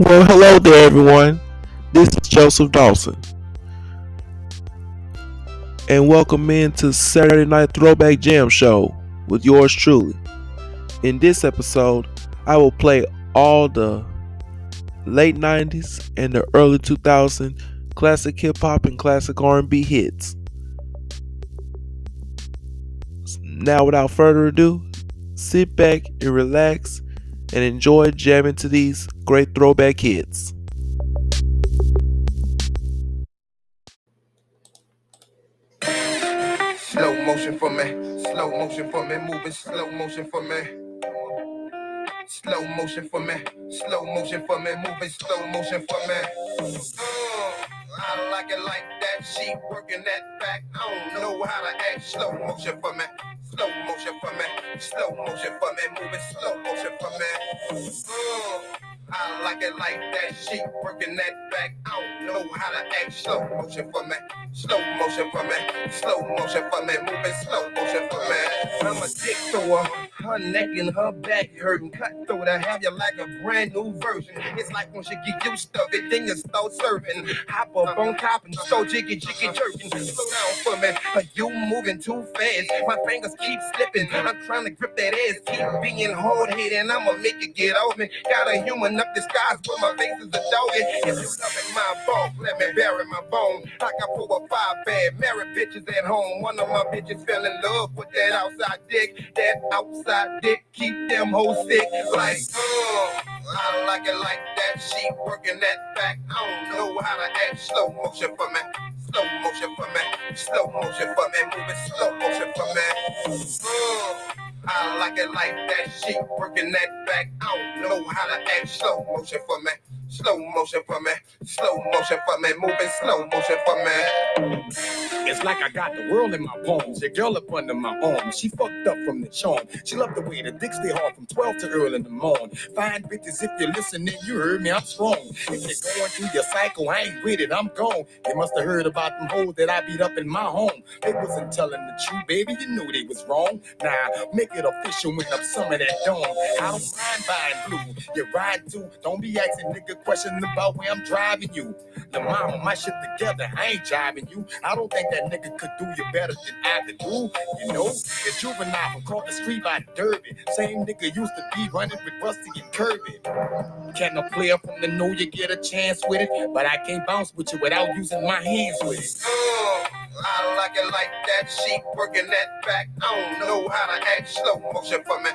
Well, hello there, everyone. This is Joseph Dawson. And welcome in to Saturday Night Throwback Jam Show with yours truly. In this episode, I will play all the late 90s and the early 2000s classic hip hop and classic R&B hits. Now, without further ado, sit back and relax and enjoy jamming to these great throwback hits. Slow motion for me, slow motion for me, moving slow motion for me. Slow motion for me, slow motion for me, moving slow motion for me. Uh, I like it like that. She working that back. I don't know how to act. Slow motion for me, slow motion for me, slow motion for me, moving slow motion for me. Uh, I like it like that. She working that back. I don't know how to act. Slow motion for me. Slow motion for me. Slow motion for me. Moving slow motion for me. I'm a dick thrower. Her neck and her back hurting. Cut through to have you like a brand new version. It's like once you get used to it, then you start serving. Hop up on top and so jiggy jiggy jerking. Slow down for me. Are you moving too fast? My fingers keep slipping. I'm trying to grip that ass. Keep being hard headed and I'ma make it get off me. Got a human up disguise, but my face is a doggy. If you loving my bulk, let me bury my bone. I got four or five bad married bitches at home. One of my bitches fell in love with that outside dick. That outside dick keep them hoes sick. Like, uh, I like it like that. She working that back. I don't know how to act. Slow motion for me. Slow motion for me. Slow motion for me. Moving slow motion for me. Uh, I like it like that. She working that back. I don't know how to act. Slow motion for me. Slow motion for me. Slow motion for me. Moving slow motion for me. It's like I got the world in my palms. Your girl up under my arm. She fucked up from the charm. She loved the way the dick stay hard from 12 to early in the morning. Fine bitches, if you're listening, you heard me, I'm strong. If you're going through your cycle, I ain't with it, I'm gone. They must have heard about them hoes that I beat up in my home. They wasn't telling the truth, baby. You knew they was wrong. Nah, make it official when I'm some of that dawn. I don't mind buying blue. You ride too. Don't be acting nigga questions about where I'm driving you. The mama, my shit together. I ain't jiving you. I don't think that nigga could do you better than I could do. You know, it's juvenile from across the street by Derby. Same nigga used to be running with Rusty and Kirby. Can a player from the know you get a chance with it? But I can't bounce with you without using my hands with it. I like it like that. She working that back. I don't know how to act. Slow motion for me.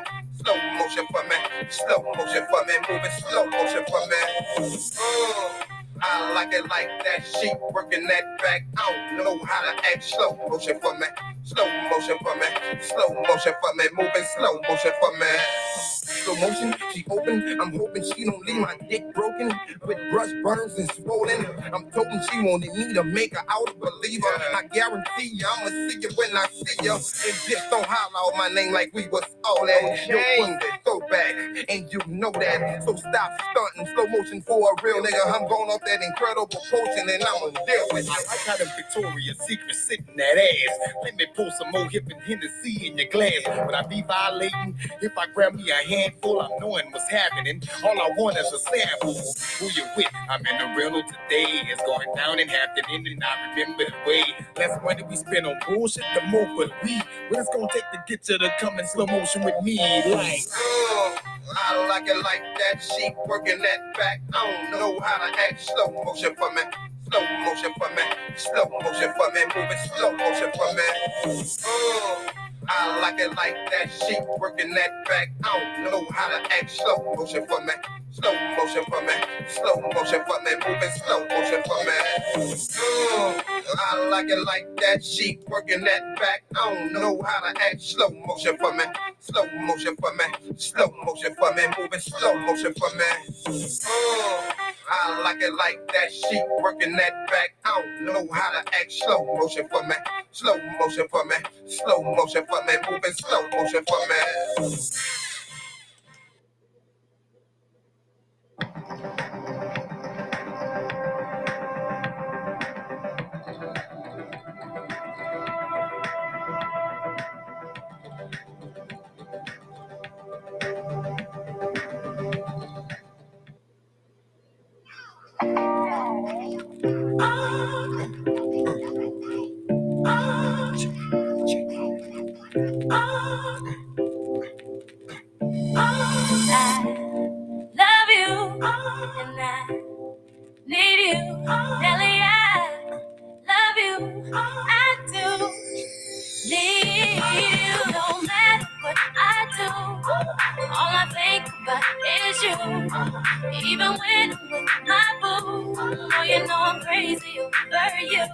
Slow motion for me. Slow motion for me. Moving slow motion for me. Uh, I like it like that. She working that back. I don't know how to act. Slow motion for me. Slow motion for me. Slow motion for me. Moving slow motion for me. Slow motion, she open. I'm hoping she don't leave my dick broken with brush burns and swollen. I'm hoping she wanted me to make her out a believer. I guarantee ya, I'ma see you when I see ya. And just don't holler out my name like we was all that. Your queen, throw back, and you know that. So stop stunting. Slow motion for a real nigga. I'm going off that incredible potion, and I'ma deal with it. I how the Victoria's Secret sitting that ass. Let me pour some more hip and Hennessy in your glass. Would I be violating if I grab me a handful? I'm knowing what's happening. All I want is a sample. Who you with? I'm in the rental today. It's going down in Hampton, and I remember the way. Less money we spend on bullshit, the more will we. What it's gonna take to get to come in slow motion with me? Like, Uh, I like it like that. She working that back. I don't know how to act. Slow motion for me. Slow motion for me. Slow motion for me. Moving slow motion for me. Uh, I like it like that. She working that back. I don't know how to act. Slow motion for me. Slow motion for me. Slow motion for me. Moving slow motion for me. Uh, I like it like that. She working that back. I don't know how to act. Slow motion for me. Slow motion for me. Slow motion for me. Moving slow motion for me. Uh, I like it like that. She working that back. I don't know how to act. Slow motion for me. Slow motion for me. Slow motion for me. Moving slow motion for me. Even when I'm with my boo, oh, you know I'm crazy over you.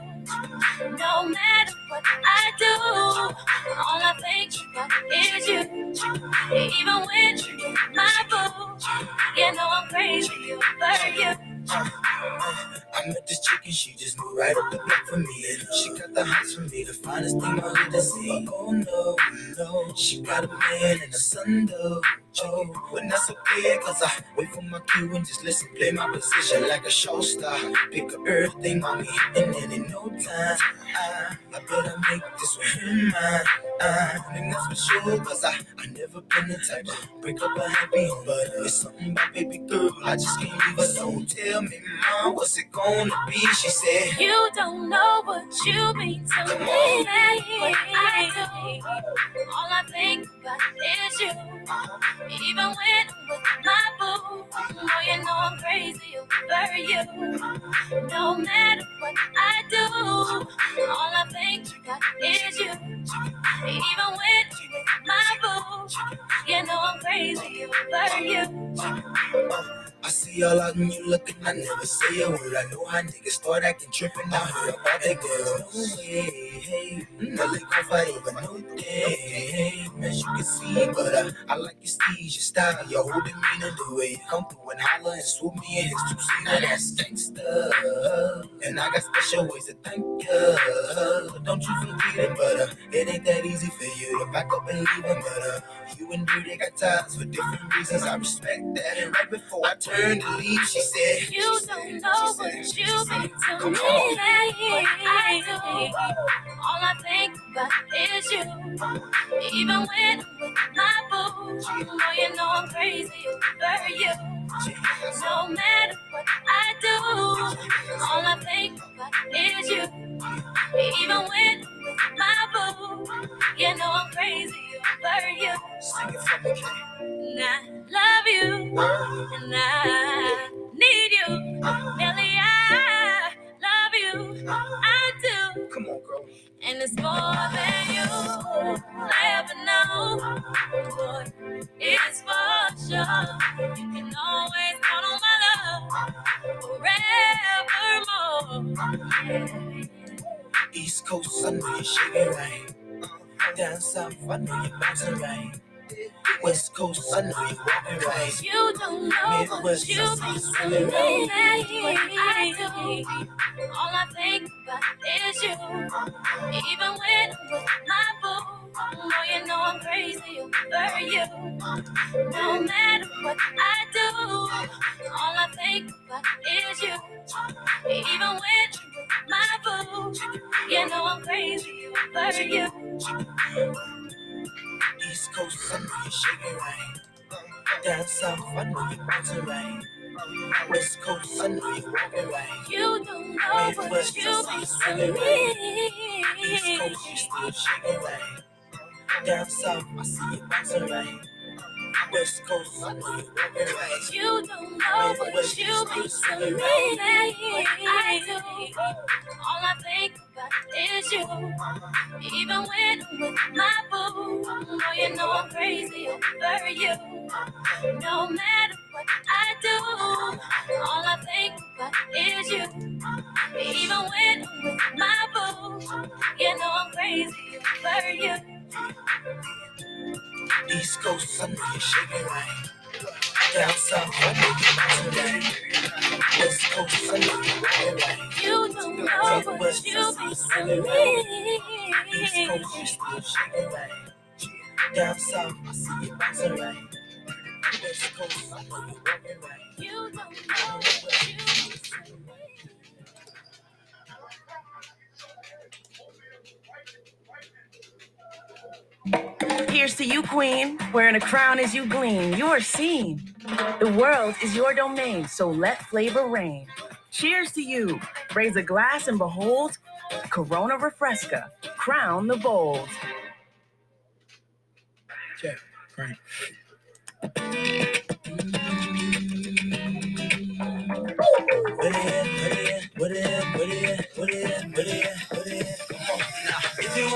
No matter what I do, all I think about is you. Even when you're with my boo, you know I'm crazy over you. I met this chick and she just moved right up the block for me. She got the hots for me, the finest thing I hood to see. Oh no, no, she got a man and a son though. Oh, but that's okay, cause I wait for my cue and just listen, play my position like a show star. Pick up everything on me, and then in no time, I, I better make this one mine. Uh, and that's for sure, cause I, I never been the type to break up a happy home, but it's something about baby girl, I just can't leave alone. Tell me, mom, what's it gonna be? She said, You don't know what you mean to Come me. on. What I do, all I think about is you. Even when I'm with my boo, oh, you know I'm crazy over you. No matter what I do, all I think about is you. Even when I'm with my boo, you know I'm crazy over you. I see all out and you looking, I never say a word. I know how niggas start acting trippin'. I heard about that girl. Mm, no way, hey, Nelly gon' fight over no day. As you can see, but uh, I like your steez, your style, your whole demeanor, the way you come through and holler and swoop me in his two seater. That's gangsta. And I got special ways to thank you. Don't you forget it, but uh, it ain't that easy for you to back up and leave him, but uh, you and Dirty got ties for different reasons. I respect that. And right before I turned to leave, she said, You she don't said- know what said- you she said, mean to Come me. I do, all I think about is you. Even when I'm with my boo, oh, you know I'm crazy over you. No matter what I do, all I think about is you. Even when I'm with my boo, you know I'm crazy over you. Sing it for me, Kay. And I love you, and I need you. Nelly, I love you, I do. Come on, girl. And it's more than you ever know. It's for sure. You can always count on my love forevermore. East Coast, I know you shaking right. Down south, I know you bouncing right. West Coast, I know you walking right. You don't know what Midwest, you I mean to me. swimming What I do, all I think about is you. Even when I'm with my boo, oh, you know I'm crazy over you. No matter what I do, all I think about is you. Even when I'm with my boo, you know I'm crazy over you. East Coast, I know you shaking right. Down south, I know you bouncing right. West Coast, I know you walking right. You don't know what you I mean to you swimming East. Coast, you still shaking right. Down south, I see you bouncing right. West Coast, I know you walking right. You don't know what you mean to me. I do. You. Even when I'm with my boo, oh, you know I'm crazy over you. No matter what I do, all I think about is you. Even when I'm with my boo, you know I'm crazy over you. East Coast, I know you shaking right. Down south, bouncing. West Coast, you don't know what you to me. East Coast. Down south, I see you right. West Coast, you don't know what you. Here's to you, Queen. Wearing a crown as you gleam, you are seen. The world is your domain, so let flavor reign. Cheers to you. Raise a glass and behold Corona Refresca. Crown the bold. Check. Frank.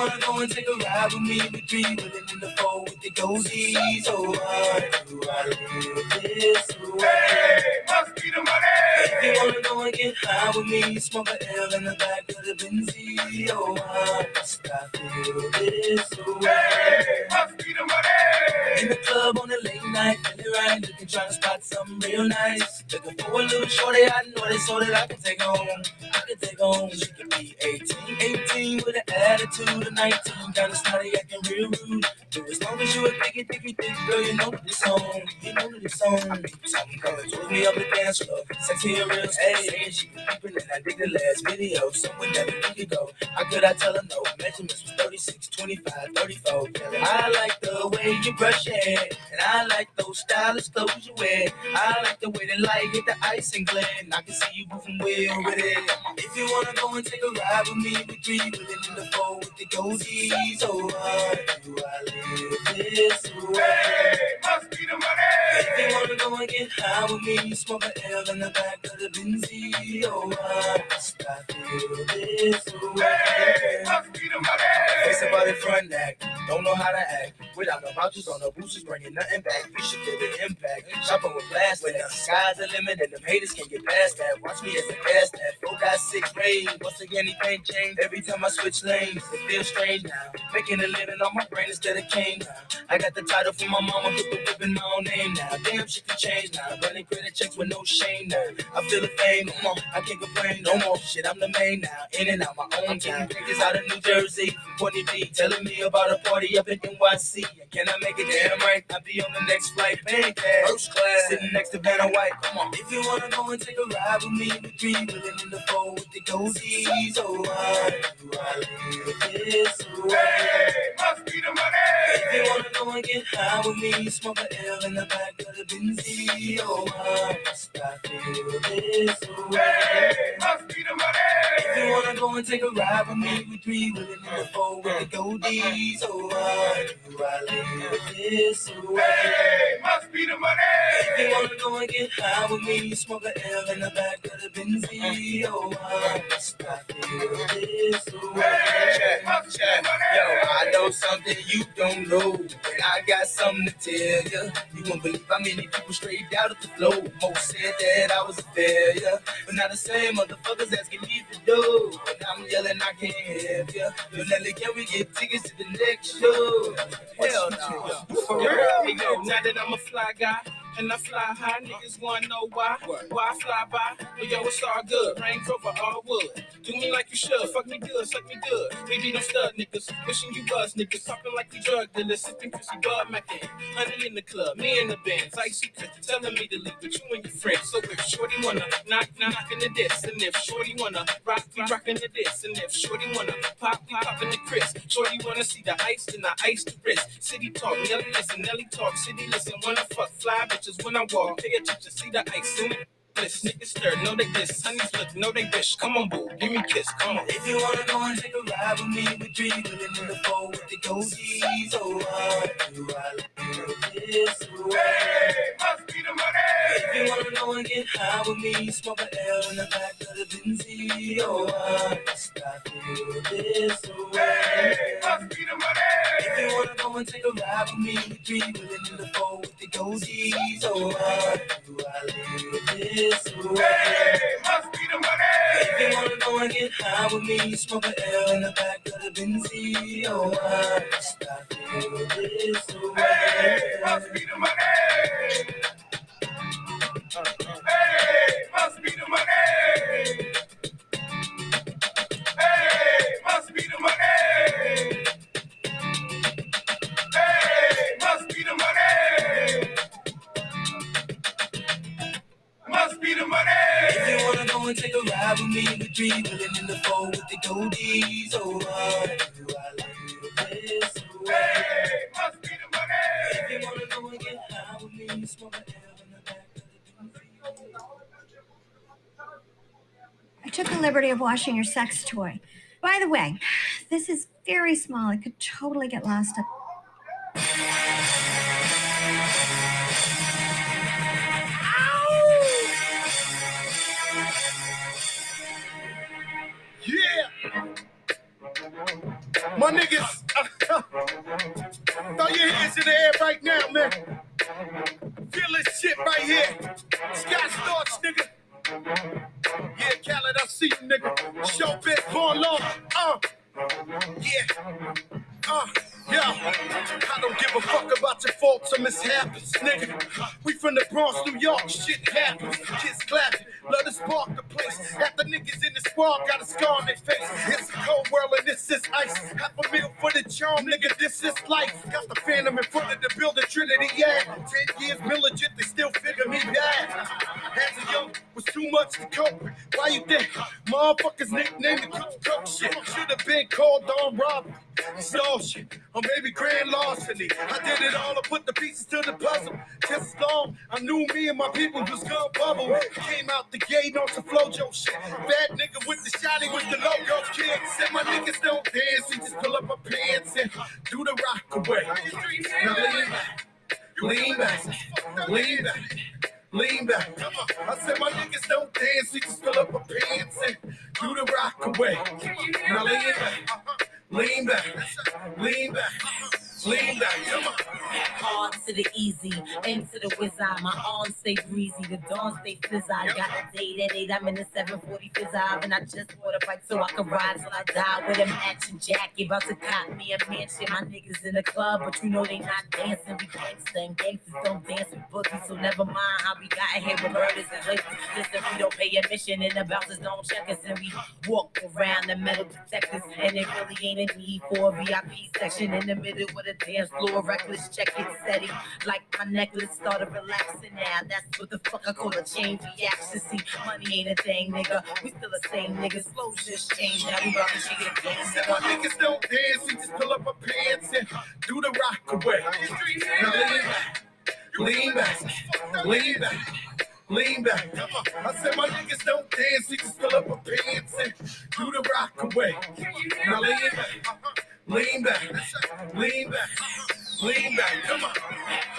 If you wanna go and take a ride with me, we three willing in the four with the goatees. Oh, why do I live this way? Hey, must be the money. If you wanna go and get high with me, smoke a L in the back of the Benzie. Oh, why must I feel this way? Hey, must be the money. In the club on the late night, feeling right, looking trying to spot something real nice. Looking for a little shorty, I know they so that I can take home. I can take home. She could be 18, 18 with an attitude 19, kinda snotty, acting real rude. Do as long as you a thicky, thicky, thick girl, you know it's on. You know that it's on. Something colors with me up the dance floor, sexy and real. Hey, hey, she was peeping and I did the last video. Someone never think it go. How could I tell her no? Measurements was 36, 25, 34. I like the way you brush your hair, and I like those stylish clothes you wear. I like the way the light hit the ice and glare, and I can see you moving well with it. If you wanna go and take a ride with me, we three willing in the four with the goatees. Oh, why do I live this way? Must be the money. If you wanna go and get high with me, you smoke a L in the back of the Benzie. Oh, why must I feel this way? Hey, must be the Face money. about it front act, don't know how to act. Without no vouchers on the boosters, bringing nothing back. We should feel the impact. Shopping with blast when the sky's the limit and them haters can't get past that. Watch me as I pass that. Four got six rays. Once again, anything change. Every time I switch lanes, it feels strange now. Making a living on my brain instead of cane now. I got the title from my mama, put the whip in my own name now. Damn, shit can change now. Running credit checks with no shame now. I feel the fame, on, I can't complain no more. Shit, I'm the main now. In and out my own time. Niggas out of New Jersey, Courtney B, telling me about a party up in NYC. Can I make it damn right? I'll be on the next flight, pancake. First class, sitting next to Vanna White. Come on, if you wanna go and take a ride with me, we three willing in the four with the goatees. Oh, do I live this way? Hey, must be the money. If you wanna go and get high with me, smoke a L in the back of the Benzie. Oh, why must I feel this way? Hey, must be the money. If you wanna go and take a ride with me, we three willing in the four with the goldies. Oh, why do I live this way? Hey, must be the If you money. wanna go and get high with me, smoke a L in the back of the Benzie. Oh, why must I feel this way? Hey, must be the Yo, I know something you don't know, and I got something to tell you. You won't believe how many people straight out of the flow. Most said that I was a failure, but now the same motherfuckers asking me to do. And I'm yelling, I can't help you. Yo, Nelly, can we get tickets to the next show? Hell no. For real? Hey, yo, now that I'm a fly guy and I fly high, niggas wanna know why. Why I fly by? But yo, it's all good. Range Rover, all wood. Do me like you should. Fuck me good, suck me good. Baby, don't stud niggas. Wishing you was niggas. Popping like we drug dealers. Sipping pussy bud macking. Honey in the club, me in the bands. Icy Chris telling me to leave with you and your friends. So if Shorty wanna knock, knock in the diss. And if Shorty wanna rock, we rockin' the diss. And if Shorty wanna pop, we poppin' the Chris. Shorty wanna see the ice, then I ice the wrist. City talk, Nelly listen, Nelly talk, city listen. Wanna fuck fly bitches when I walk. Pay attention, see the ice in it. Bliss, niggas stir, know they diss. Honeys look, know they wish. Come on, boo, give me a kiss, come on. If you wanna go and take a ride with me, we three willing in the four with the goldies. Oh, why do I live this way? Hey, must be the money. If you wanna go and get high with me, smoke a L in the back of the Benzie. Oh, why must I feel this way? Hey, must be the money. If you wanna go and take a ride with me, we three willing in the four with the goldies. Oh, why do I live this way? Hey, must be the money. If you wanna go and get high with me, smoke a L in the back of the Benzie. Oh, why must feel this Hey, must be the money. Hey, must be the money. Hey, must be the money. Must be the If you wanna go and take a ride with me, we three willing in the four with the goldies. Oh, why do I live this way? Hey, must be the If you wanna go and get high with me, smoke a L in the back of the Benzie. I took the liberty of washing your sex toy. By the way, this is very small. It could totally get lost up. Yeah. My niggas, throw your hands in the air right now, man. Feel this shit right here. Scott Storch, nigga. Yeah, Khaled, I see you, nigga. Show bitch, born Lord, Uh. Yeah. Uh, yeah. I don't give a fuck about your faults or mishaps, nigga. We from the Bronx, New York, shit happens. Kids clapping, love to spark the place. Half the niggas in the squad got a scar on their face. It's a cold world and this is ice. Half a meal for the charm, nigga, this is life. Got the phantom in front of the building, Trinity, yeah. Ten years militant, they still figure me bad. As a young, too much to cope with. Why you think motherfuckers nicknamed the cook cook shit? Should have been called Don on robbery, extortion, or maybe grand larceny. I did it all, to put the pieces to the puzzle. Just as long I knew me and my people was gonna bubble. Came out the gate on some flojo shit. Bad nigga with the shotty with the logo kid. Said my niggas don't dance, he just pull up my pants and do the rock away. Now lean back, lean back, lean back. Lean back. I said my niggas don't dance, we just fill up our pants and do the rock away. Now lean back, lean back, lean back, lean back. Come on. Hard to the easy, into the eye. My arms stay breezy, the dawn stay fizz I got a date at 8, I'm in the 740 fizz. And I just bought a bike so I can ride till I die with a matching jacket. About to cop me a mansion. My niggas in the club, but you know they not dancing. We gangsta and gangsters don't dance with boogies. So never mind how we got here with murders and races. Listen, we don't pay admission and the bouncers don't check us. And we walk around the metal detectors. And it really ain't a need for a VIP section in the middle with a dance floor. Reckless check it steady. Like my necklace started relaxing now. That's what the fuck I call a chain reaction. See, money ain't a thing, nigga. We still the same niggas. Flows just changed. Now we rockin' shit again, Said my nigga. niggas don't dance, we just pull up our pants and do the rock away. Now lean back, lean back, lean back. Lean back. I said my niggas don't dance, we just fill up our pants and do the rock away. Now lean back, lean back, lean back, lean back. Come on.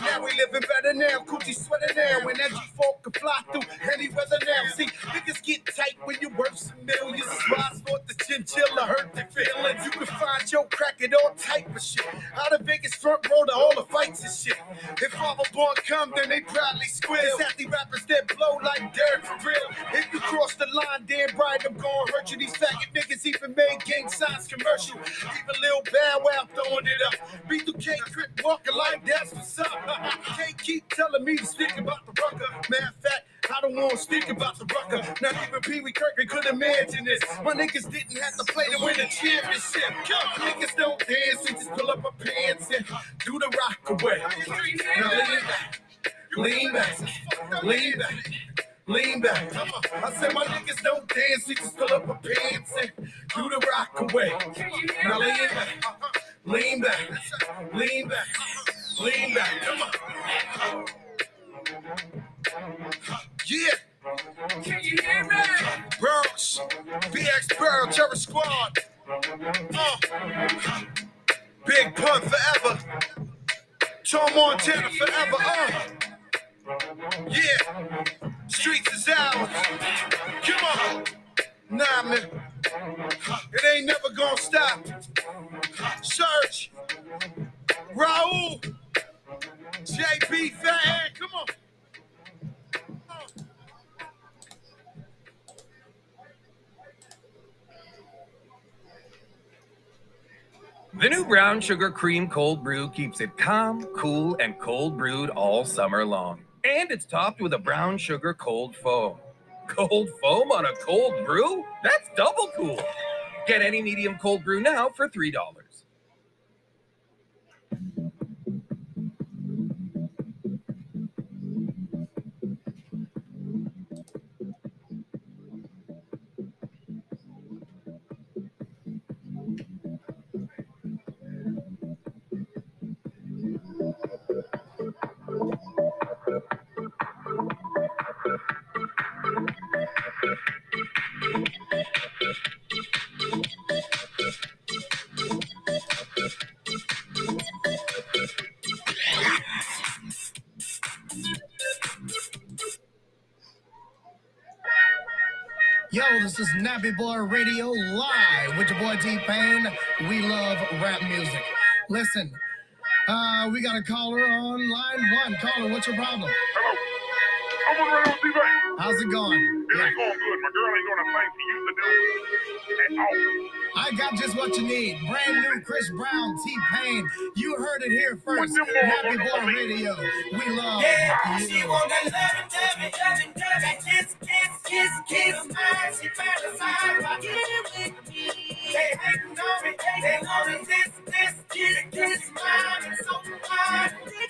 Now we living better now, coochie sweater now. When that G4 can fly through any weather now. See, niggas get tight when you worth some millions. I sport the chinchilla, hurt their feelings. You can find your crack at all type of shit. Out of Vegas front row to all the fights and shit. If Father Born come, then they probably squeal. The rappers that blow like dirt for real. If you cross the line, damn right, I'm gonna hurt you. These faggot niggas even made gang signs commercial. Even Lil Bow Wow throwing it up. B2K Crip walking like that's what's up. Can't keep telling me to speak about the rucker. Matter of fact, I don't want to speak about the rucker. Not even Pee Wee Kirkland could imagine this. My niggas didn't have to play to win the championship. My niggas don't dance, we just pull up our pants and do the rock away. Now lean back, lean back, lean back. Lean back. I said my niggas don't dance, we just pull up our pants and do the rock away. Now lean back, lean back, lean back, lean back. Come on. Yeah. Can you hear me? Burrows, BX Burrow, Terror Squad. Uh. Big Pun forever. Tom Montana forever. Uh. Yeah. Streets is ours. Come on. Nah, man. It ain't never gonna stop. Search. Raul. JB Fan. Come on. The new brown sugar cream cold brew keeps it calm, cool, and cold brewed all summer long. And it's topped with a brown sugar cold foam. Cold foam on a cold brew? That's double cool. Get any medium cold brew now for $3. Is Nappy Boy Radio live with your boy T Pain. We love rap music. Listen, Uh, we got a caller on line one. Caller, what's your problem? Hello. I'm on Radio T Pain. How's it going? It ain't going good. My girl ain't doing the thing she used to do at all. I got just what you need. Brand new Chris Brown, T Pain. You heard it here first. them boys Happy want Boy? Radio. We love Yeah, you. she want that loving, loving, loving, loving, kiss, kiss, kiss. Mine, she fantasize about getting with me. They hating on me, they want me this, this, kiss, kiss. Mine is so fine, they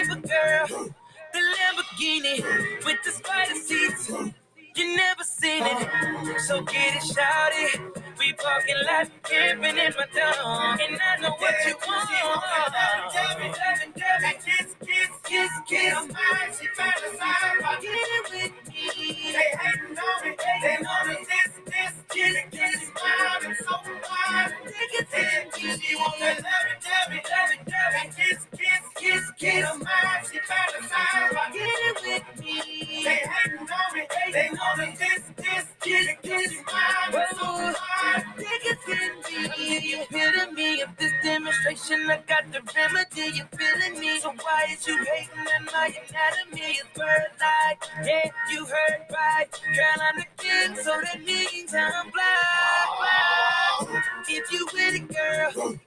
paper, girl, the Lamborghini with the spider seats. You never seen it, so get it shouted. We parking lot camping in my town, and I know what you want. Kiss, kiss, kiss, kiss. She fantasize about getting with me. They hating on me, they want me this, this, kiss, kiss. Is so fine, she want that loving, loving, loving, loving. Kiss, kiss, kiss, kiss. Mine, she fantasize about getting with me. They hating on me, they want me this, this, kiss, kiss. Mine is so fine, they can tell me. You feeling me? If this demonstration, I got the remedy. You feeling me? So why is you hating on my anatomy? It's bird like, yeah, you heard right. Girl, I'm the king, so that means I'm black. black. If you with it, girl,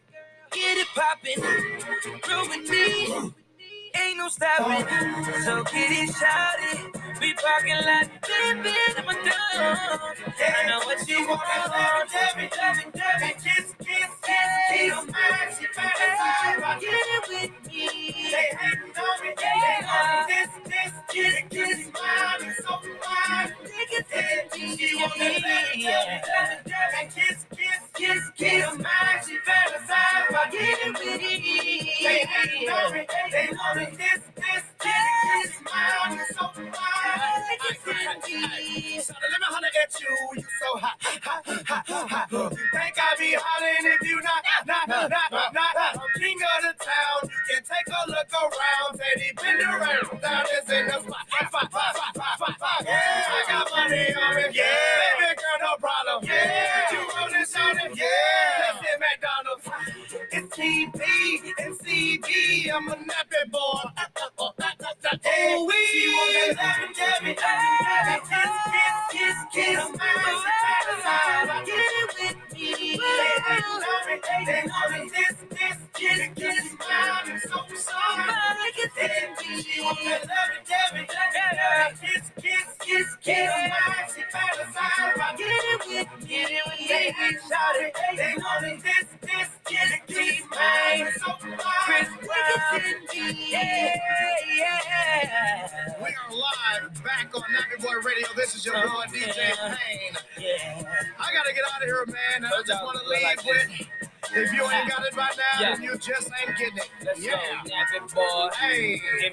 get it poppin'. Grow with me. Ain't no stopping, so get it shouted. We parking lot, baby, in my dome. I know what you want. Loving, loving, loving, kiss, kiss, kiss, kiss. Mine, she fantasize about getting with me. They hating on me, they want me this, this, kiss, kiss. Mine is so fine, they can tell me she want that loving, loving, loving, loving, kiss, kiss, kiss, take a look around. Teddy been around. Down is in the spot, spot, I'm a nappy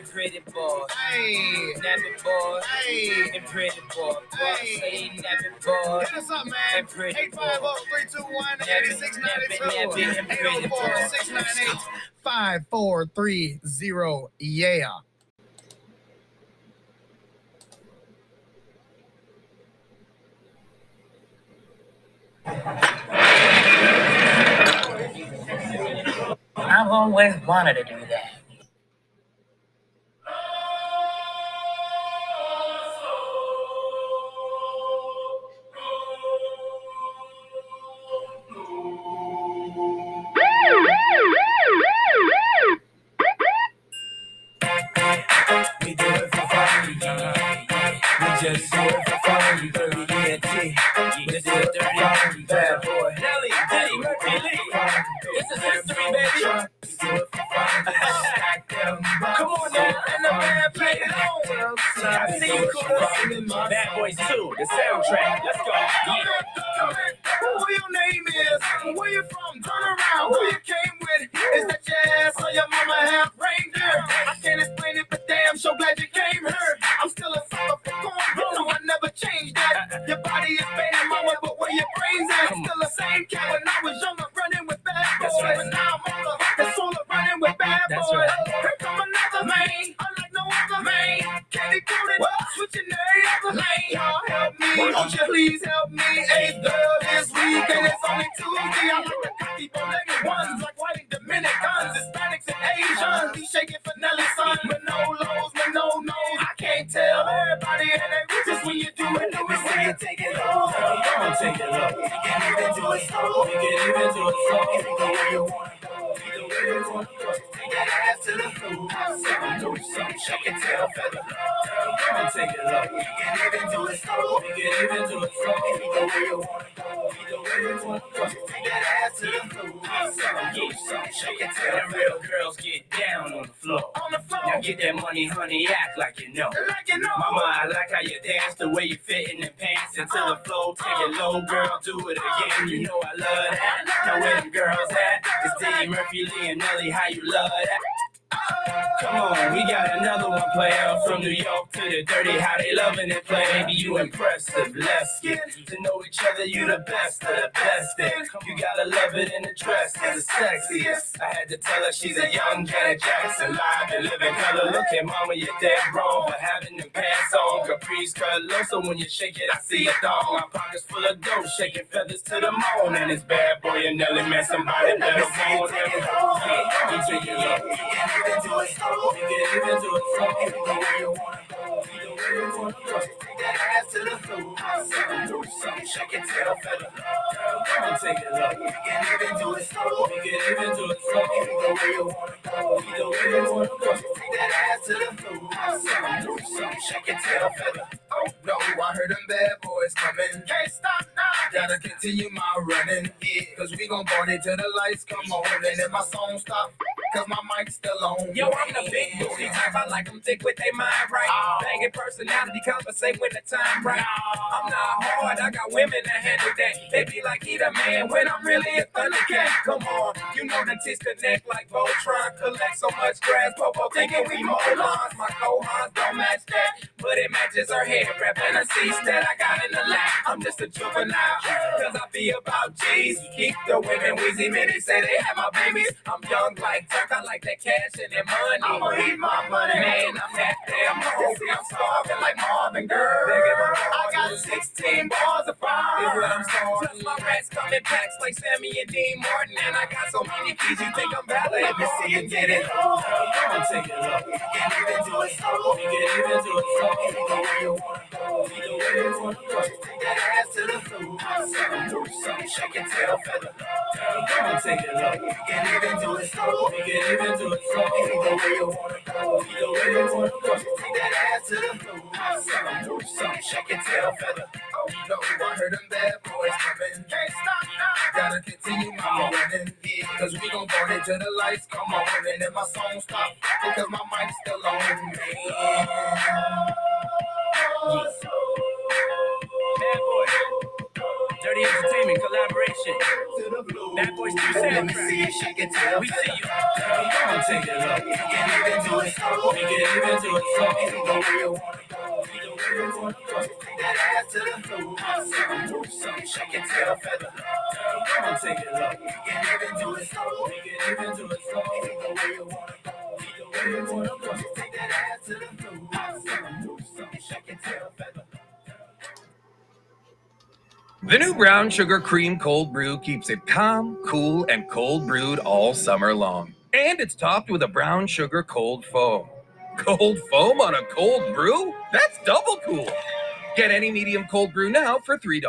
And pretty boy. Hey. Nappy boy. Hey. And pretty boy. Hey. say nappy boy. Hit us up, man. And pretty boy. 850-321-8692. 804-698-5430. Yeah. I've always wanted to do that. We do it for fun, yeah, yeah. We just do it for dirty ENT. We do it for fun, bad boy. Nelly, Diddy, Murphy, Lee. This is history, baby. We do it for fun, Come on now, and the man play it on. I see you cool. Bad Boys 2, the soundtrack. Let's go. Yeah. So when you shake it, I see a thong. My pockets full of dough, shaking feathers to the moon. And it's bad boy and Nelly, man, somebody better phone we take it low. We can even do it slow. We can even do it slow. Either way you wanna go. Either way you wanna go. Take that ass to the floor. Something, do something, shake tail feather. Come on, take it low. We can even do it slow. We can even do it slow. Either way you wanna go. Either way you wanna go. Take that ass to the floor. Something, do something, shake your tail feather. I heard them bad boys coming. Can't stop now. Gotta continue my running. Yeah, cause we gon' burn it till the lights come on. And then my song stop. Cause my mic's still on. Yo, I'm the big booty type. I like them thick with their mind right. Oh. Banging personality, compensate when the time right. Oh. I'm not hard, I got women that handle that. They be like, eat a man when I'm really a thundercat. Come on, you know the tits connect like Voltron. Collect so much grass, Popo thinking we molons. My co-hons don't match that, but it matches her hair wrap and a seats that I got in the lap. I'm just a juvenile, cause I be about G's. Keep the women wheezy, man, they say they have my babies. I'm young like Turk, I like that cash and that money. I'ma eat my money. Man, I'm that damn hungry. I'm starving like Marvin, girl. I got 16 bars of fire. Is what I'm starving. Plus my rats come in packs like Sammy and Dean Martin, and I got so many keys you think I'm valid. Let me see you get it. Come on, take it low. We can even do it slow. We can even do it slow. Either way you wanna go. Either way you wanna go. Take that ass to the floor. Something, do something, shake your tail feather. Come on, take it low. We can even do it slow. We can do it slow. Either way you wanna go. Either way you wanna go. Take that ass to the floor. Something, do something, shake your tail feather. Oh no, I heard them bad boys coming. Can't stop now. Gotta continue my running. Yeah, cause we gon' burn it till the lights come on. And then my song stop because my mic's still on. Bad Boy. Dirty Entertainment collaboration. Bad Boys 2 Let me see soundtrack. you shake your tail We see you. Come on, take it low. We can even do it slow. We can even do it slow. Either way you wanna go. Either way you wanna go. Take that ass to the floor. Do something, shake your tail feather. Come on, take it. We can even do it slow. We can even do it slow. Either way you wanna go. Either way you wanna go. Take that ass to the floor. Do something, shake your tail feather. The new brown sugar cream cold brew keeps it calm, cool, and cold brewed all summer long. And it's topped with a brown sugar cold foam. Cold foam on a cold brew? That's double cool. Get any medium cold brew now for $3.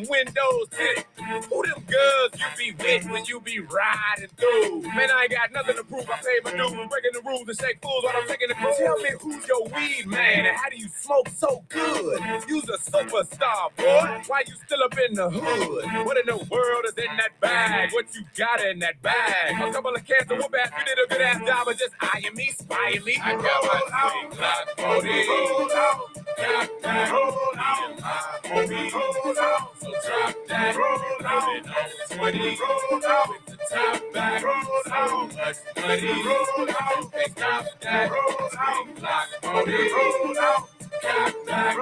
Them windows tinted? Who them girls you be with when you be riding through? Man, I ain't got nothing to prove. I paid my dues, breaking the rules and shake fools while I'm taking the Tell me who's your weed man and how do you smoke so good? You's a superstar, boy. Why you still up in the hood? What in the world is in that bag? What you got in that bag? A couple of cans of whoop ass. You did a good ass job of just eyeing me, spying me. I got my swing block booty. Roll out. Got that. Roll out. Homie. Roll out. So drop that. Roll out. on 20. Roll out. With the top back. Roll. So much money. Roll out. Can't that. Roll. Swing block booty. Roll out. That. Out.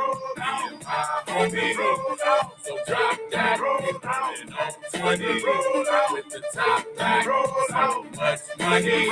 Roll out. So drop that. And on 20. Roll out. With the top back. So much money.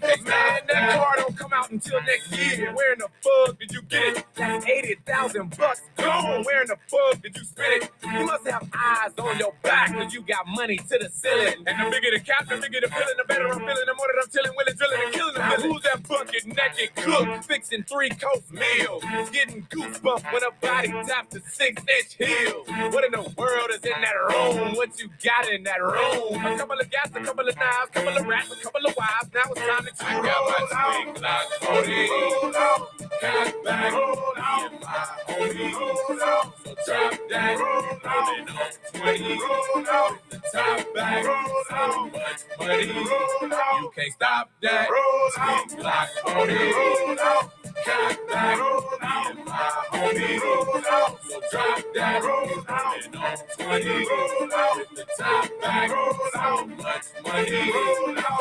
Hey man, that car don't come out until next year. Where in the fuck did you get it? That's 80,000 bucks gone. Where in the fuck did you spend it? You must have eyes on your back when you got money to the ceiling. And the bigger the cap, the bigger the feeling, the better I'm feeling. The more that I'm chilling, willing, drilling, and killing the villain. Who's that bucket naked cook fixing three course meals? Getting goosebumps when a body taps a six inch heel. What in the world is in that room? What you got in that room? A couple of gas, a couple of knives, a couple of rats, a couple of wives. Now it's time to choose. got my swing. Roll out. Got back. Roll out. My homie. Roll out. So drop that. Roll out. On 20. Roll out. The top back. Roll out. So much money. Out. You can't stop that. Roll out. Swing. Roll out. Got back. Roll out. My homie. Roll out. So drop that. Roll out. And on 20. Roll out. With the top back. Roll out. So much money. Roll out.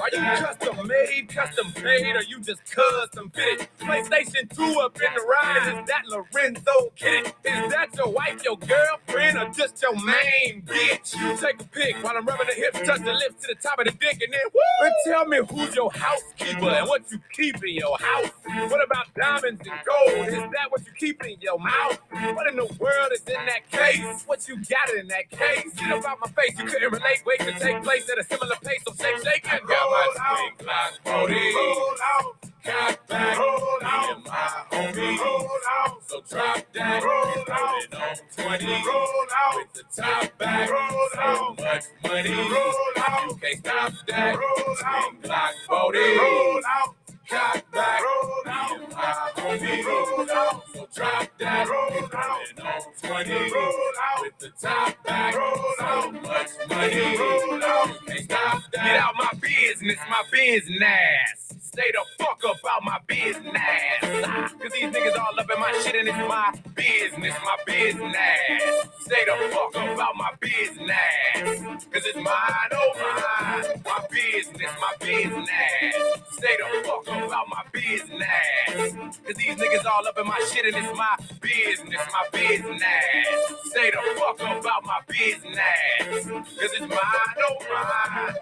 Are you custom made, custom paid, or you just custom fitted? PlayStation 2 up in the ride. Is that Lorenzo Kid? Is that your wife, your girlfriend, or just your main bitch? You take a pic while I'm rubbing the hips, touch the lips to the top of the dick, and then woo! And tell me who's your housekeeper and what you keep in your house. What about diamonds and gold? Is that what you keep in your mouth? What in the world is in that case? What you got in that case? Get up out my face, you couldn't relate. Wait to take place at a similar pace, so shake, shake, and roll out. booty. Roll out. Got back. Roll out. My homie. Roll out. So drop that. Roll out. On 20. Roll out. With the top back. Roll out. Much money. Roll out. You can't stop that. Roll out. Block booty. Roll out. Got back. Roll out. My homie. Roll out. Drop that. Roll out. And on 20. Roll out. With the top back. Roll out. Much money. Roll out. Can't that. Get out my business, my business. Stay the fuck about my business. Cause these niggas all up in my shit and it's my business, my business. Stay the fuck about my business. Cause it's mine, oh mine. My business, my business. Stay the fuck about my business. Cause these niggas all up in my shit and it's my business, my business. Stay the fuck about my business. Cause it's mine, oh mine.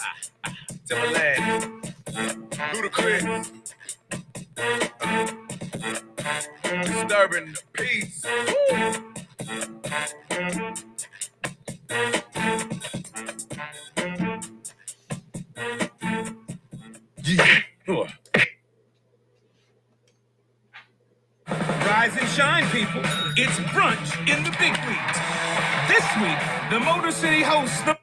Ah, ah, Timberland. Ludacris. Disturbing the peace. Yeah. Rise and shine, people. It's brunch in the big leagues. This week, the Motor City hosts the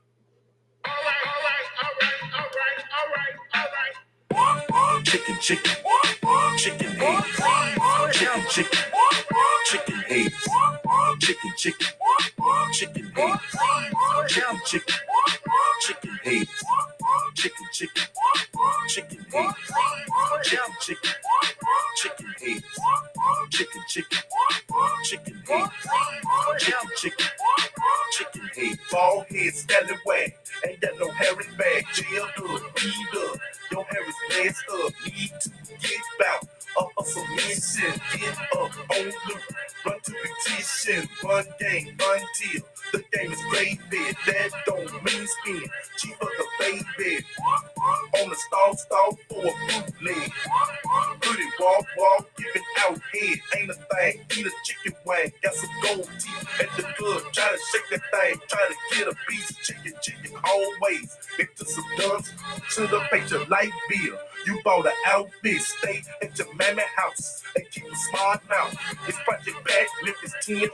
你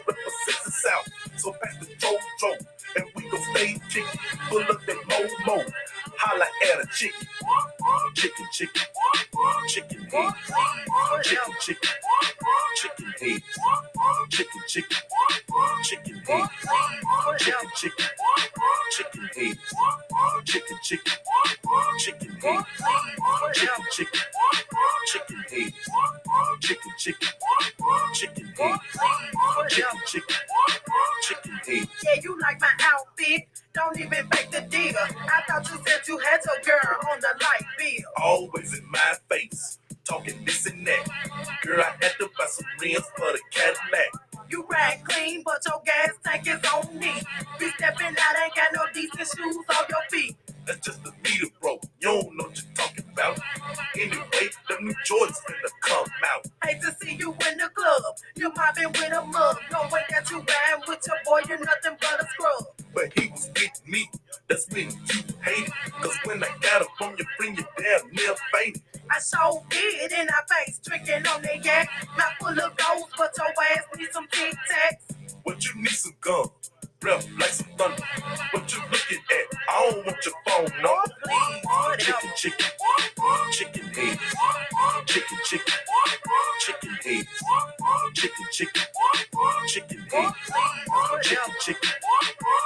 Make the deal. I thought you said you had your girl on the light bill. always in my face, talking this and that. Girl, I had to buy some rims for the Cadillac. You ride clean, but your gas tank is on me. Be stepping out, ain't got no decent shoes on your feet. That's just the meter, bro. You don't know what you're talking about. Anyway, them new Jordans finna come out. Hate to see you in the club. You mobbing with a mug. No way that you riding with your boy, you're nothing but a scrub. But he was with me. That's when you hated. Cause when I got up on you, bring you down, near fainted. I so did in our face, drinking on the yak. Mouth full of gold, but your ass need some tic tacs. What you need some gum? Breath like some thunder. What you looking at? I don't want your phone number. Oh, oh, chicken, chicken, chicken heads. Chicken, chicken, chicken heads. Chicken, chicken, chicken heads. Chicken, chicken,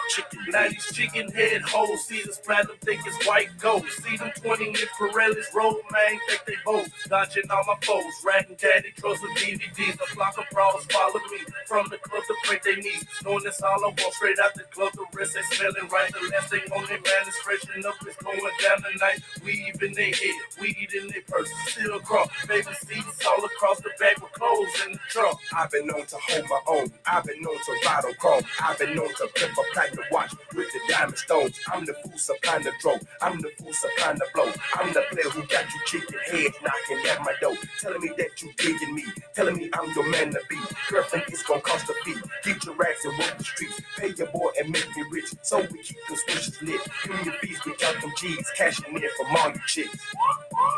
chicken Now these chicken head hoes see this platinum think it's white gold. See them 20 inch Pirellis roll, man, think they vote. Dodging all my foes, ratting daddy, trucks with DVDs. The flock of bras follow me from the club to break their knees. Knowing that's all I want, straight out the club, the rest they smelling right. The last thing on their man is freshening up, it's going down tonight. Weave in their head, weed in their purse, still cross. Baby seats all across the back with clothes in the trunk. I've been known to hold my own. I've been known to ride on chrome. I've been known to pimp a platinum watch with the diamond stones. I'm the fool supplying the drone. I'm the fool supplying the blow. I'm the player who got you chicken head knocking at my door. Telling me that you digging me. Telling me I'm your man to be. Girlfriend, it's gonna cost a fee. Get your racks and work the streets. Pay your boy and make me rich. So we keep those switches lit. Give me your fees, we count them G's. Cashing in from all you chicks.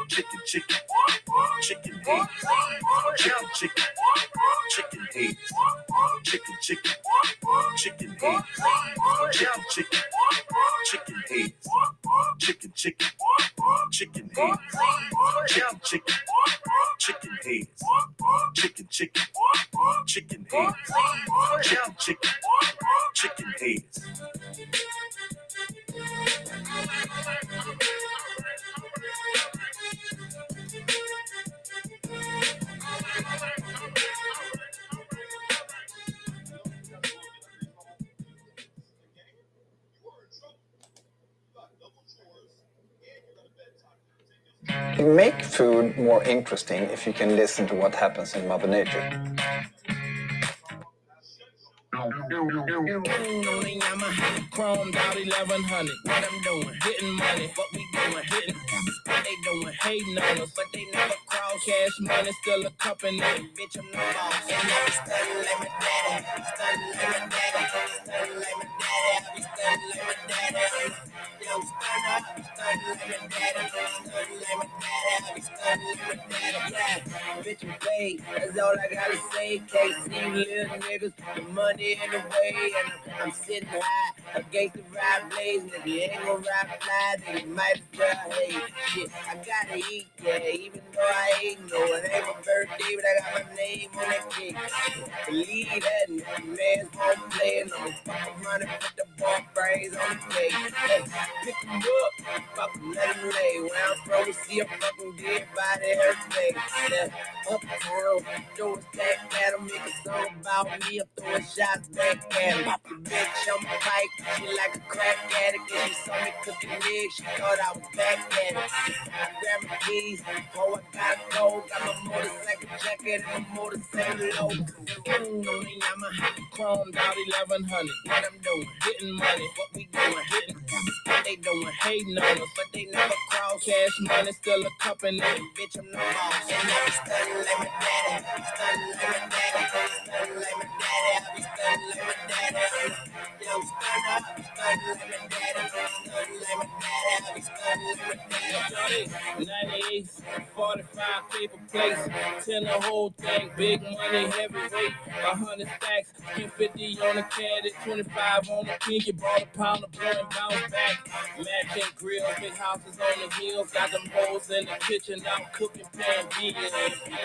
Chicken, chicken, chicken heads. Chicken, chicken, chicken heads. Chicken, chicken, chicken heads. Chicken, chicken, chicken heads. Chicken, chicken, chicken heads. Chicken, chicken, chicken heads. Chicken, chicken, chicken heads. Chicken, chicken, chicken heads. You make food more interesting if you can listen to what happens in Mother Nature. on the Yamaha, chromed out 1100. What I'm doing, getting money. What we doing, hitting. What they doing, hating on us, but they never cross. Cash money still a company. Bitch, I'm no boss. And now we stunning like my daddy. Stunning like my daddy. Stunning like my daddy. We stunning like my daddy. Yo, stun up. Stunning like my daddy. Bitch. That's all I gotta say. Can't see little niggas. The money in the way, and I'm, I'm sitting high against the ride blaze. If you ain't gonna ride fly, then you might as well hate. Shit, I gotta eat, yeah, even though I ain't no. It ain't my birthday, but I got my name on that cake. Believe that, and man's gonna play, and I'm fucking running with the ball brains on the cake. Hey, pick 'em up, fucking let 'em lay. Where I'm from, we see a fucking dead body every day. Yeah, uptown, throw a stack at 'em, make a song about me, I'm throwing shots back at 'em. Pop the bitch on my bike, She like a crack addict, she saw me cooking eggs. She thought I was back at it. I grabbed my keys, oh, I gotta go. Got my motorcycle jacket and my motorcycle logo. Mm, on the Yamaha, chromed out 1100. What I'm doing, hitting money. What we doing, hitting what they doing, hating on us, but they never cross. Cash money, still a company. Bitch, I'm no boss. Stunning like my daddy. Stunning like my daddy. Stunning like my daddy. I be stunning like my daddy. Stun up. Stunning like my daddy. Stunning like my daddy. I be stunning like my daddy. 98, 45 paper plates, 10 the whole thing, big money, heavyweight, 100 stacks, 50 on the caddy, 25 on the pinky, bought a pound of blow and bounce back. Matching grill, big houses on the hills, got them hoes in the kitchen, I'm cooking pan beans.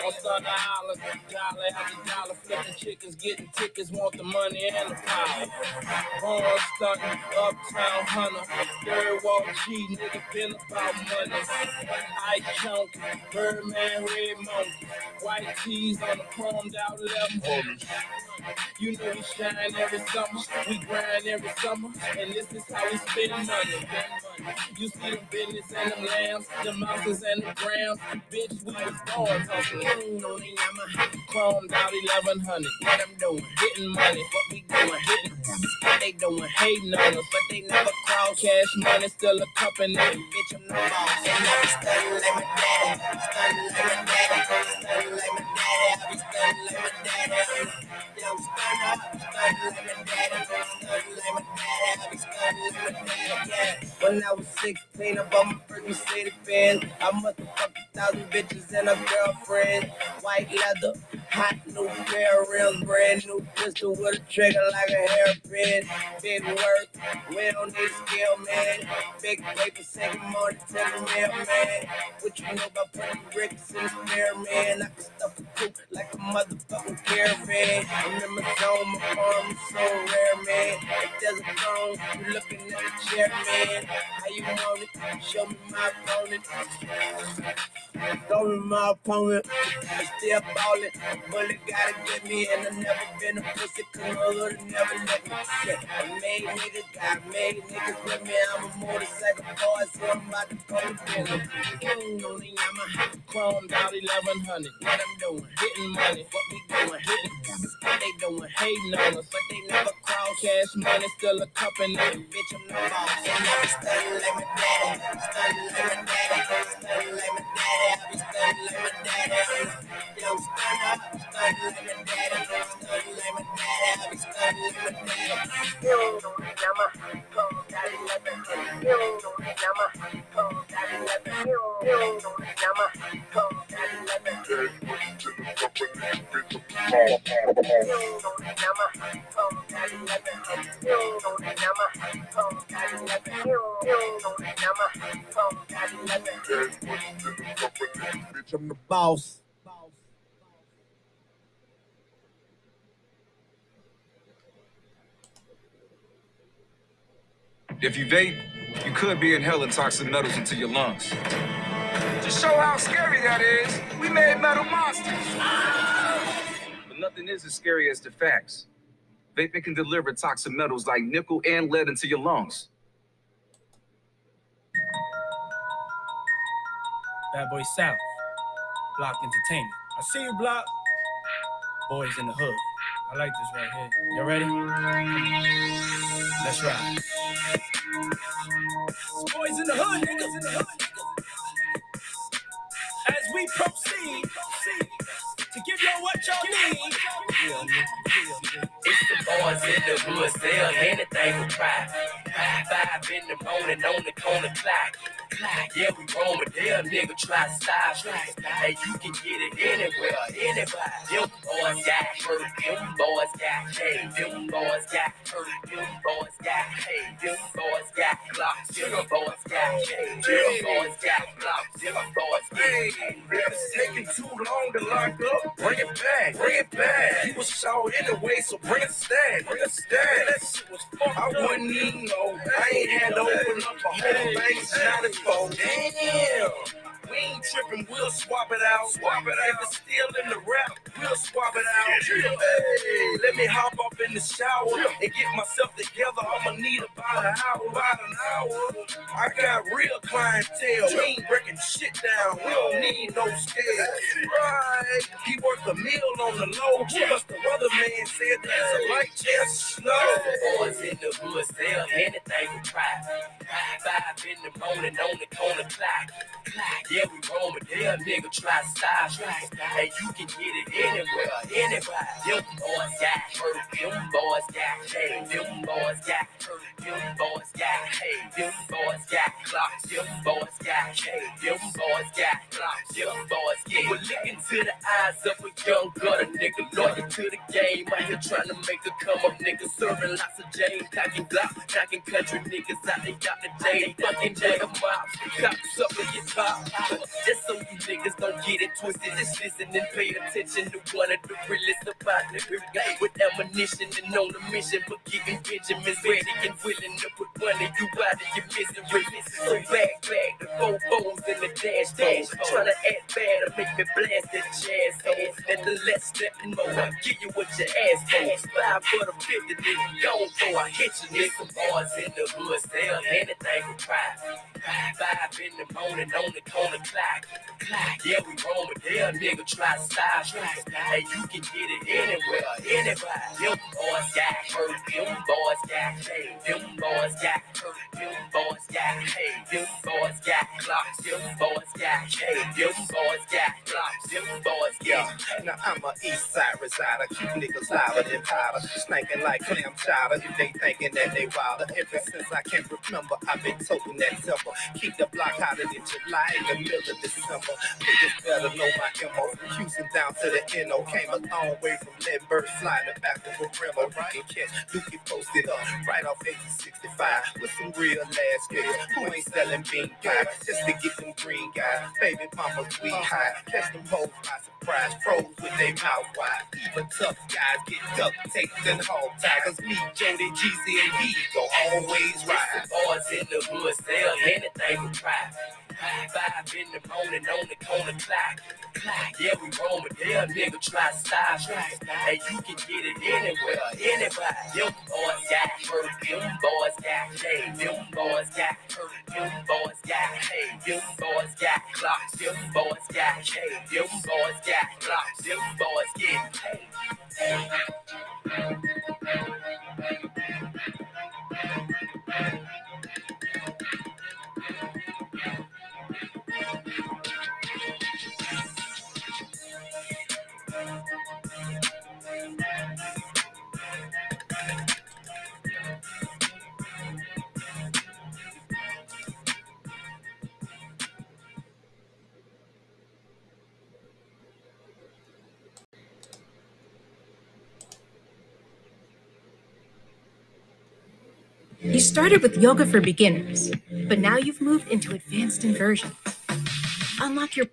On Sunday Island, dollar after dollar, flipping chickens, getting tickets, want the money and the power. Born stunting, uptown hunter, third wall G, nigga been about money. Ice chunk, Birdman, red monkey, white tees on the chromed out level. You know we shine every summer, we grind every summer, and this is how we spend money. You see them business and them lambs, the mountains and the grams. Bitch, we was born hustling. Mm, on the Yamaha, chromed out 1100. What I'm doing, getting money. What we doing, hitting. What they doing, hating on us, but they never cross. Cash money, still a company. Bitch, I'm no boss. And I be stunning like my daddy. Stunning like my daddy. Stunning like my daddy. I be stunning like my daddy. When I was 16, I bought my first Mercedes Benz. I must have fucked a thousand bitches and a girlfriend. White leather, hot new pair of rims, brand new pistol with a trigger like a hairpin. Big work, we don't need skill, man. Big paper, second morning, tell the mail, man. What you know about putting bricks in the spare, man? I can stuff a coupe like a motherfucking caravan. I'm in my zone, my farm is so rare, man. If there's a throne, you looking at a chair, man. How you want it? Show me my opponent. Show me my opponent. I'm still ballin'. Bullet gotta get me, and I've never been a pussy. Cause my hood never let me. Yeah, I made niggas, got made niggas with me. I'm a motorcycle boy, so I'm about to go to dinner. Mm, on the Yamaha, chromed out 1100. What I'm doing, hitting money. What we doing, hitting. What they doing, hating on us, but they never cross. Cash money, still a company. Bitch, I'm no boss. And I be stunning like my daddy. Stunning like my daddy. Stunning like my daddy. I be stunning like my daddy. Yo, stun up. Stunning like my daddy. Stunning like my daddy. I be stunning like my daddy. Yo, Yama. Come, daddy, me hit. Yo, Yama. Come, daddy, me hit. Yo, Yama. Come, daddy, let me Bitch, I'm the boss. If you vape, you could be inhaling toxic metals into your lungs. To show how scary that is, we made metal monsters. Nothing is as scary as the facts. Vaping can deliver toxic metals like nickel and lead into your lungs. Bad Boy South, Block Entertainment. I see you, Block. Boys in the hood. I like this right here. You ready? Let's ride. Boys in the hood, niggas in the hood. As we proceed, proceed y'all what y'all need. It's the boys in the hood, sell anything for five. Five, five in the morning on the corner clock. Clock, yeah, we roam a damn nigga try to stop. Hey, you can get it anywhere, anybody. Them boys got hurt, them boys got paid, them boys got hurt, them boys got paid, them boys got clocks, them boys got paid, them boys got clocks, them boys got paid. It's taking too long to lock up. Bring it back, bring it back. He was short anyway, so bring a stack, a I wouldn't even know. I ain't had to open up a whole thing, shot it for. Damn. We ain't tripping, we'll swap it out. Swap it out. If it's still in the rap, we'll swap it out. Hey, let me hop up in in the shower and get myself together. I'ma need about an hour, about an hour. I got real clientele. We ain't breaking shit down. We don't need no scale. Right. He worked a meal on the low. Plus the other man said there's a light chance snow. Boys in the hood sell anything for price. Five in the morning on the corner clock. Yeah, we roaming there, nigga try style. Hey, you can get it anywhere, anywhere. Them boys got hurt, them boys got paid, them boys got hurt, them boys got paid, them boys got clocks, them boys got paid, them boys got clocks, them boys get. But look into the eyes of a young gutter nigga, loyal to the game. Out here trying to make a come up, nigga, serving lots of Jane, cocking block, knocking country niggas out they got the day, fucking day of cops up with your top. Just so you niggas don't get it twisted, just listen and pay attention to one of the realest about the guy with ammunition and on a mission for getting Benjamins ready and willing to put one of you out of your misery. So back, back, the four foes in the dash dash, trying to act bad or make me blast that jazz hands. Let the less step and more, I give you what you ask for. Five for the fifty, nigga, go for I hit you, nigga. Boys in the hood sell anything for price. Five in the morning on the corner clock. Yeah, we roaming there, nigga, try to style. Hey, you can get it anywhere, anywhere. Them boys got hurt, them boys got paid, them boys got hurt, them boys got paid, them boys got clocks, them boys got paid, them boys got them boys Yeah, now I'm a east side resider. Keep niggas louder than powder. Snaking like clam chowder. If they thinking that they wilder. Ever since I can remember, I've been toting that temper. Keep the block hotter than July in the middle of December. Niggas better know my MO. From down to the NO. Came a long way from letting birds flyin' the back of a river. You can catch Dookie posted up right off 1865 with some real last niggas who ain't selling bean pie just to get them green guys. Baby mama sweet high. Them hoes by surprise. Froze with their mouth wide. Even tough guys get duct taped and hog tigers. Me, Jody, Jeezy, and he go always ride. Boys in the hood sell anything for price. Five in the morning on the corner clock. Yeah, we roaming there, nigga, try to style. Hey, you can get it anywhere, anybody. Them boys got hurt, them boys got paid, them boys got hurt, them boys got paid, them boys got clocks, them boys got them boys got clocks, them boys get paid. Started with yoga for beginners, but now you've moved into advanced inversions. Unlock your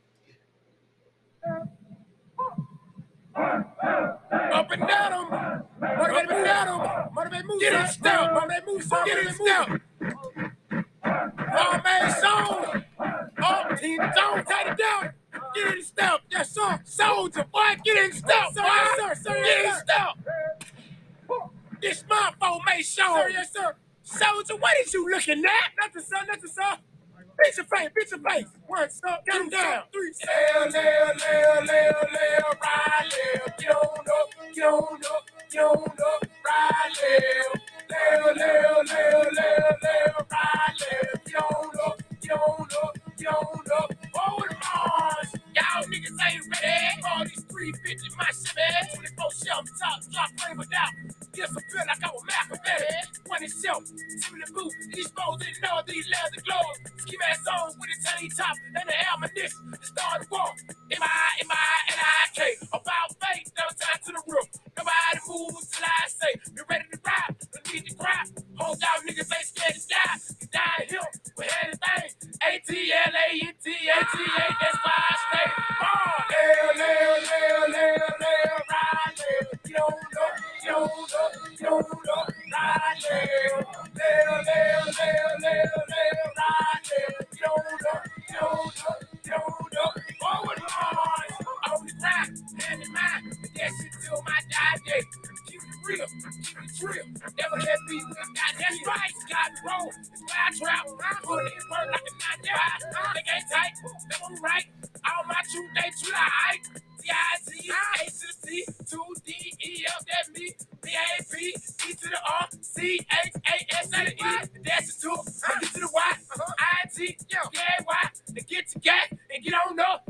stripes got roll. I trap. Put it burn like a nine year high. Ain't tight. Them I'm right. All my truth, they July. D-I-T, A to the C, 2D-E, F, that me, B-A-B, E to the R, C-H-A-S the E, that's the two, get to the Y, uh-huh. I-T, K-Y, to get to gas, and get on up.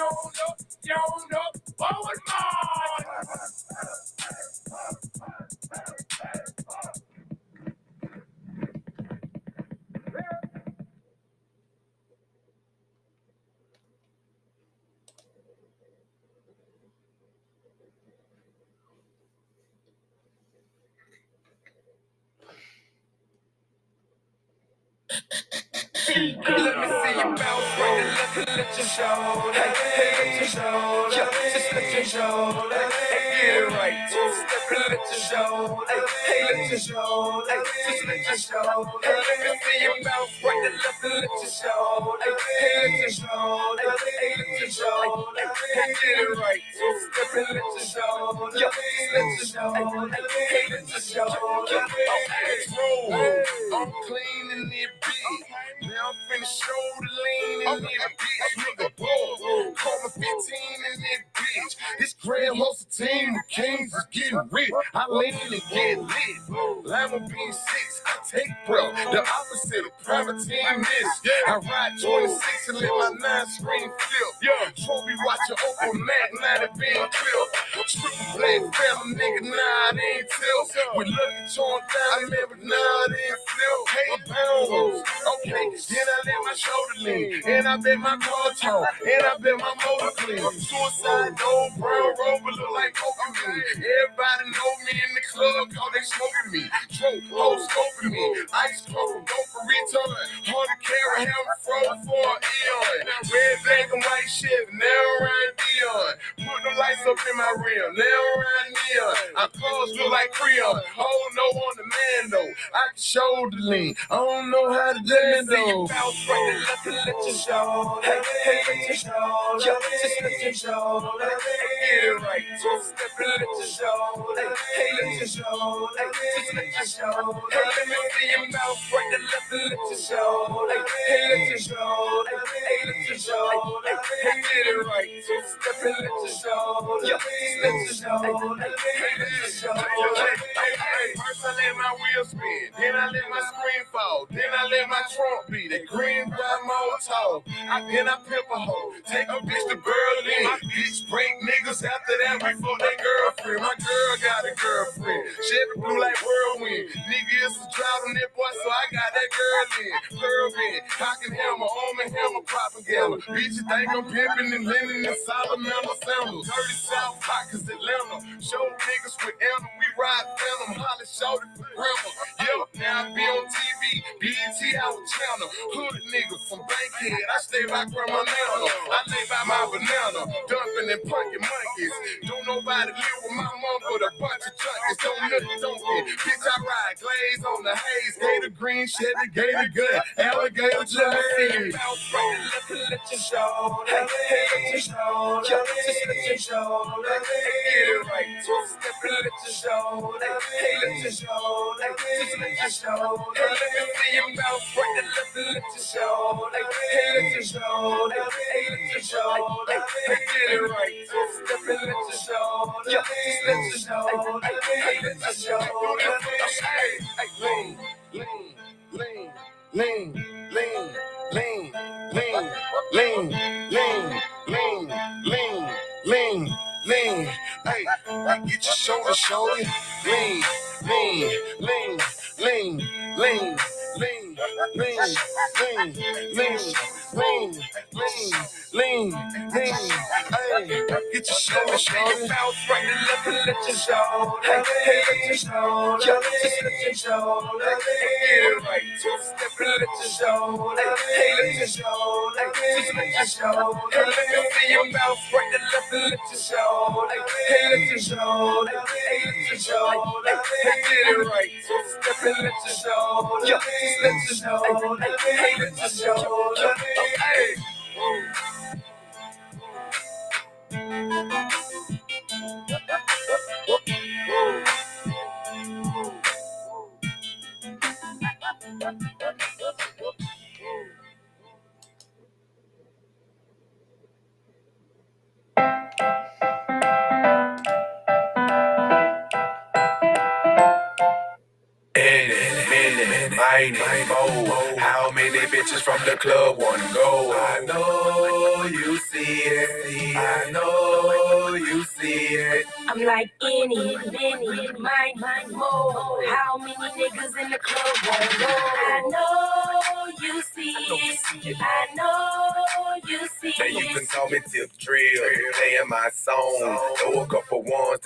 yo, yo, yo, yo. Yeah, just see your mouth, right to left, and let your shoulders. Hey, let your shoulders. Hey, let your shoulders. Let me see your mouth, right to left and let your shoulder. Hey, let your. Hey, let your it right. Two step and let your let your. Hey, let your then I let my screen fall, then I let my that green brown Molotov. I then I pimp a hoe, take a bitch to Berlin. My bitch break niggas after that. We fuck that girlfriend. My girl got a girlfriend. Chevy blue like whirlwind. Niggas is driving that boy, so I got that girl in. Pervin, cocking hammer, arm and hammer, propaganda. Bitches think I'm pimping and linen and Solomon sandals. Dirty South pockets Atlanta. Show niggas with Anna. We ride Phantom, Holly, Shorty, Grandma. Yeah, now I be on TV, BT, our channel. Hood nigga from Bankhead. I stay by Grandma Nana. I lay by my banana. Dumping and punking monkeys. Don't nobody live with my mom but a bunch of junkies. Don't don't get. Bitch, I ride glaze on the haze. Gator green, Chevy, Gator good. Alligator Jay. Let your show, hey, hey, let your show, just let your show, get it right. Two step and let your show, hey, let your show, just let your show, hey, let me see your mouth right and let the your show, hey, let your show, hey, let your show, hey, get it right. Step and let your show, just let your show, hey, let your show, hey, lean, lean, lean, lean, lean, lean, lean, lean, lean, lean, lean, lean, lean. Hey, get your shoulder, shoulder. Lean, lean, lean, lean, lean, lean, lean, lean, lean, lean, lean, lean, lean. Lean. Hey, get your shoulder, shoulder. Bounce right and left and let your show. Hey, hey, let your show. Just let your show. Get it right. Two step and let your show. Hey, let your show. Just let your show. Hey, let me see your mouth right and left and let your show. Hey, let your show. Hey, let your show. Hey, get it right. Two step and let your show let you know, me, let you know, me. Club wanna go? I know you see it. I know you see it. I'm like any, many, mine, mine, more. How many niggas in the club won't go?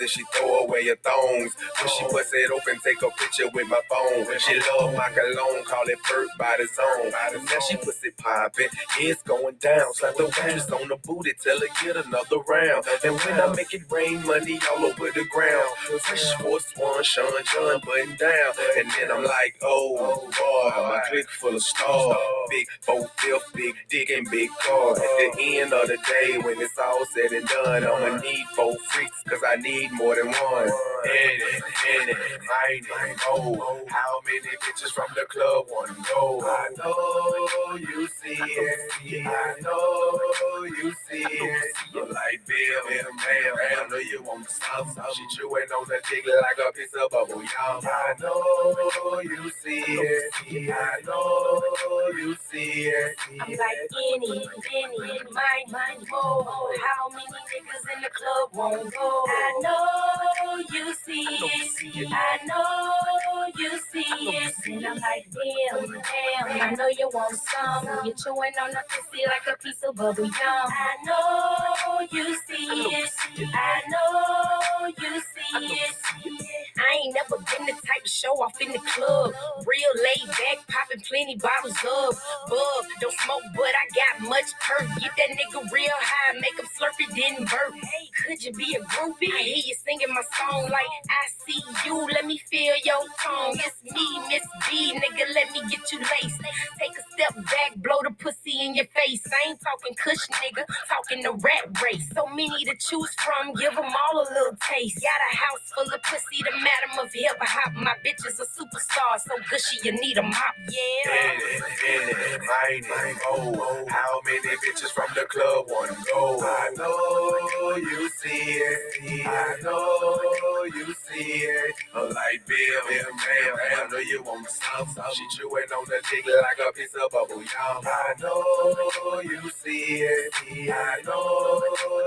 She throw away her thongs. When she bust it open, take a picture with my phone. She love my cologne, call it Burt by the zone. Now she pussy popping, it's going down. Slap the waitress on the booty, tell her get another round. And when I make it rain, money all over the ground. Fresh sports one, Sean John button down. And then I'm like, oh boy, my clique full of stars. Big four fifth, big dick and big car. At the end of the day, when it's all said and done, I'ma need four freaks, cause I need more than one. In it, in it, mine it, oh. How many bitches from the club wanna go? I know you see it. I know you see it. Look like Bill and Bam, I know you want to stop. She chewing on the dick like a piece of bubble yum. I know you see it. I know you see it. I'm like any, any, mine, mine, more. How many niggas in the club won't go? I know you see it. I know you see it. And I'm like, damn, damn. I know you want some. Get You're chewing on the pussy like a piece of bubble yum. I know you see it. I know you see it. I ain't never been the type to show off in the club. Real laid back, popping plenty bottles of bug. Don't smoke, but I got much perk. Get that nigga real high, make him slurp it, then burp. Hey, could you be a groupie? I hear you singing my song like I see you. Let me feel your tongue. It's me, Miss B, nigga. Let me get you laced. Take a step back, blow the pussy in your face. Ain't talking cush, nigga. Talking the rat race. So many to choose from, give them all a little taste. Got a house full of pussy, the madam of hip hop. My bitch is a superstar, so gushy you need a mop. Yeah. In it, mine it, oh. How many bitches from the club wanna go? I know you see it. I know you see it. A light bill, Bam, Bam, I know you want some, some. She chewing on the dick like a piece of bubble yum. I know you see it. I know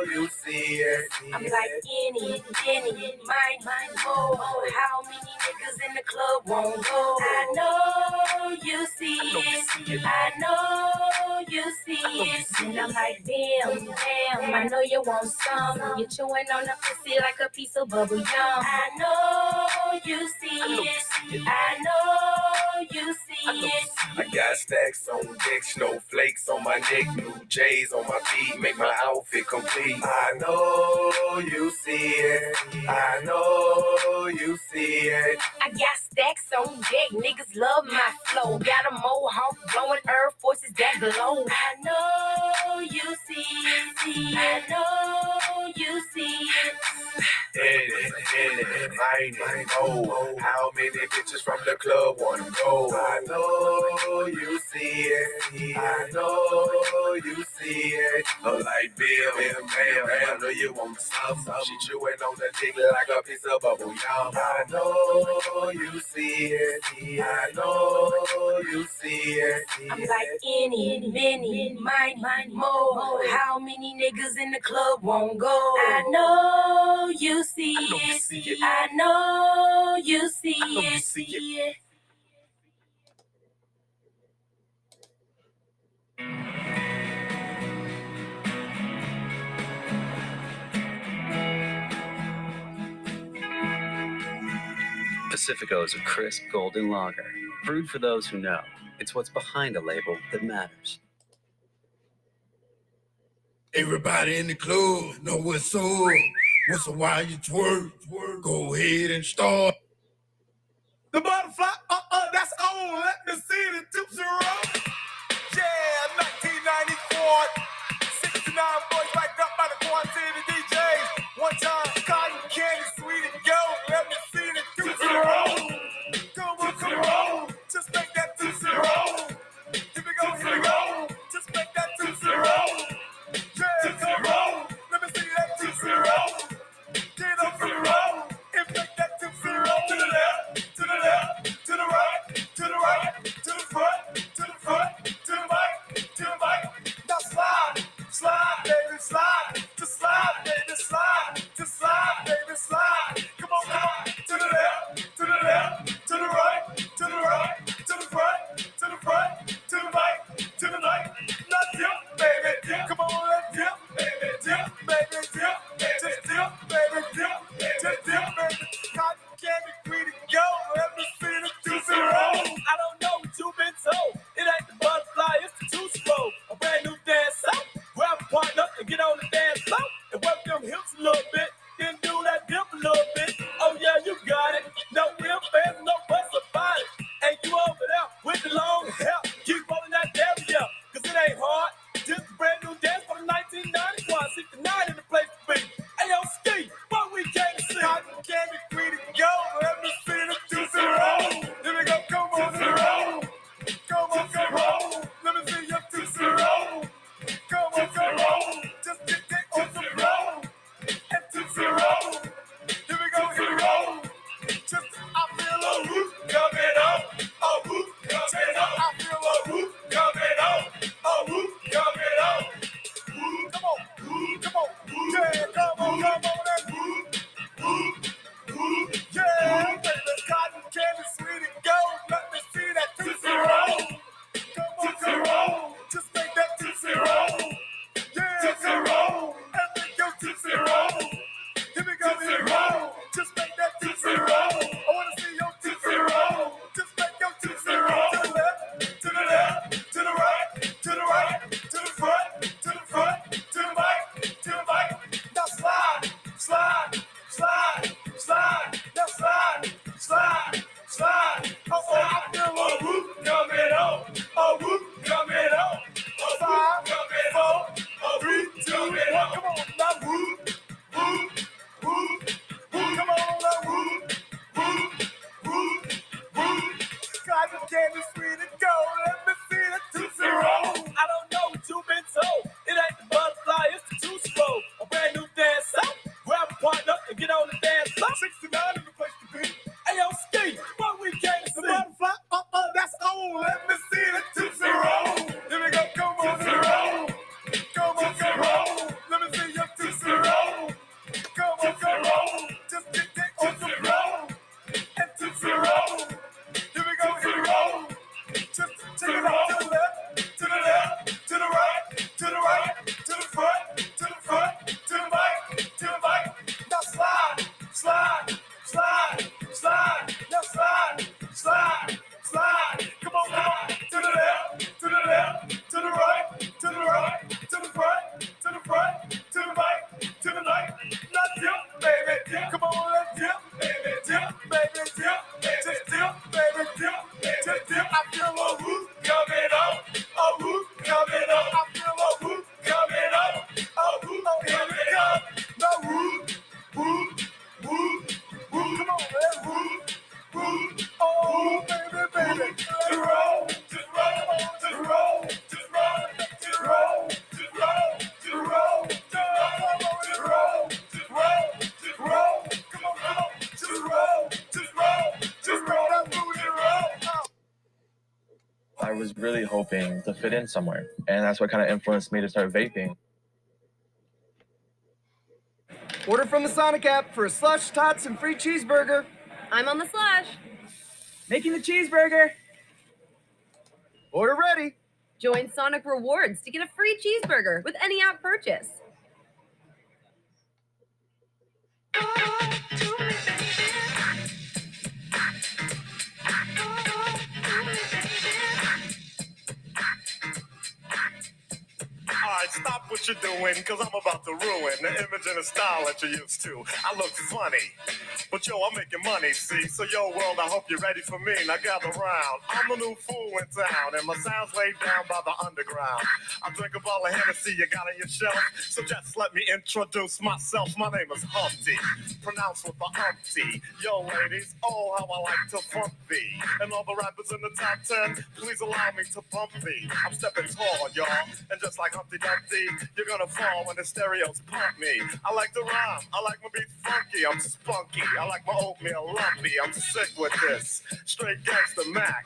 you see it. I'm like any, any, mine, mine, oh, oh, how many niggas in the club won't go? I know you see it, I know you see it, and I'm like, damn, damn, I know you want some. You're chewing on the pussy like a piece of bubble yum. I know you see it, I know you see it. I got stacks on deck, snowflakes on my neck, new J's on my feet, make my outfit complete. I know you see it. I know you see it. I got stacks on deck, niggas love my flow. Got a mohawk blowing Air Forces that glow. I know you see it. I know you see it. Hit it, hit it, line it, oh. How many bitches from the club want to go? I know you see it. I know you see it. Oh, like Bill, Bill, I know you want some, some. She chewing on the dick like a piece of bubble yum. I know you see it. I know you see it. I'm like any, many, mine, mine, more. How many niggas in the club won't go? I know you see it. I know you see it. Pacifico is a crisp golden lager, brewed for those who know. It's what's behind a label that matters. Everybody in the club know what's up. What's a while you twerk, twerk. Go ahead and start. The butterfly, uh-uh, that's on. Let me see the tips roll. Hoping to fit in somewhere. And that's what kind of influenced me to start vaping. Order from the Sonic app for a slush, tots, and free cheeseburger. I'm on the slush. Making the cheeseburger. Order ready. Join Sonic Rewards to get a free cheeseburger with any app purchase. What you're doing, cause I'm about to ruin the image and the style that you're used to. I look funny, but yo, I'm making money, see? So yo, world, I hope you're ready for me. Now gather round. I'm the new fool in town, and my sound's laid down by the underground. I drink a bottle of Hennessy you got on your shelf, so just let me introduce myself. My name is Humpty, pronounced with the Humpty. Yo, ladies, oh, how I like to funk thee. And all the rappers in the top 10, please allow me to bump thee. I'm stepping tall, y'all, and just like Humpty Dumpty, you're gonna fall when the stereos pump me. I like to rhyme, I like my beats funky, I'm spunky. I like my oatmeal lumpy, I'm sick with this. Straight gangster Mac.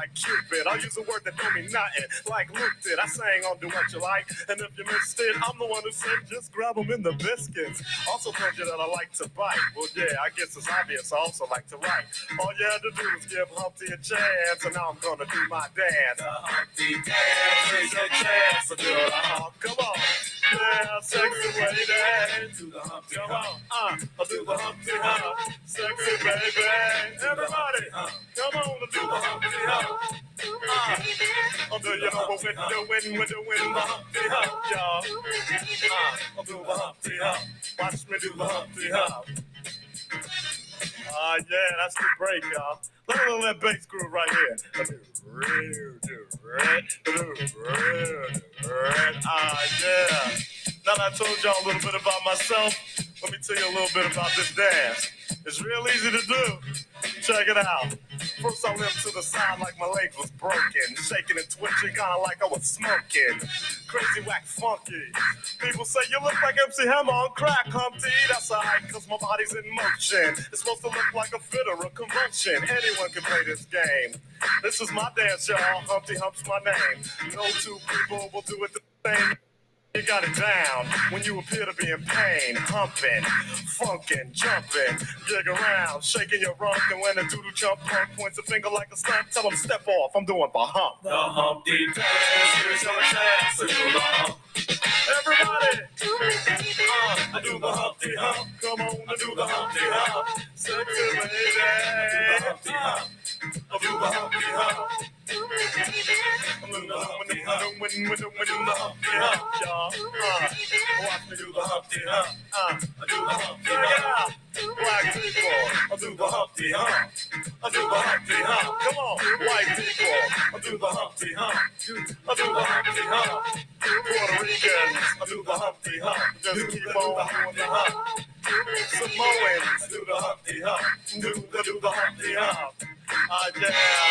Cupid. I use a word that don't mean nothing, like looptid. I sang on Doowutchyalike, and if you missed it, I'm the one who said just grab them in the biscuits. Also told you that I like to bite. Well, yeah, I guess it's obvious. I also like to write. All you had to do was give Humpty a chance, and now I'm gonna do my dance. The Humpty Dance is your chance to do it all. Come on. Yeah, sexy lady. Do the Humpty Come on, uh, I'll do the Humpty Hump. Sexy baby. Everybody, come on, do the Humpty Hump. Uh, we're doing the Humpty Hump, y'all. Uh, do the. Watch me do the. Ah, yeah, that's the break, y'all. Look at that bass groove right here. Real, red, do red. Ah, yeah. Now I told y'all a little bit about myself, let me tell you a little bit about this dance. It's real easy to do. Check it out. First, I limped to the side like my leg was broken, shaking and twitching, kind of like I was smoking. Crazy, whack, funky. People say you look like MC Hammer on crack, Humpty. That's alright, cause my body's in motion. It's supposed to look like a fit or a convulsion. Anyone can play this game. This is my dance, y'all. Humpty Hump's my name. No two people will do it the same. You got it down when you appear to be in pain, humping, funkin', jumping, jig around, shaking your rump, and when a doodle jump punk points a finger like a stunt, tell him step off. I'm doing the hump. The Humpty Dance is your chance to do the Hump. Everybody, Uh, I do the Humpty Hump. come on, I do the Humpty Hump. sexy people, I do the Humpty Hump. I do the Humpty Hump. come on, white people. I do the Humpty Hump. I do the Humpty Hump. I do the Humpty Hump. just keep on doing Humpty the Hump. hump. Samoans, do the Humpty Hump. do the, do the Humpty Hump. Ah, yeah.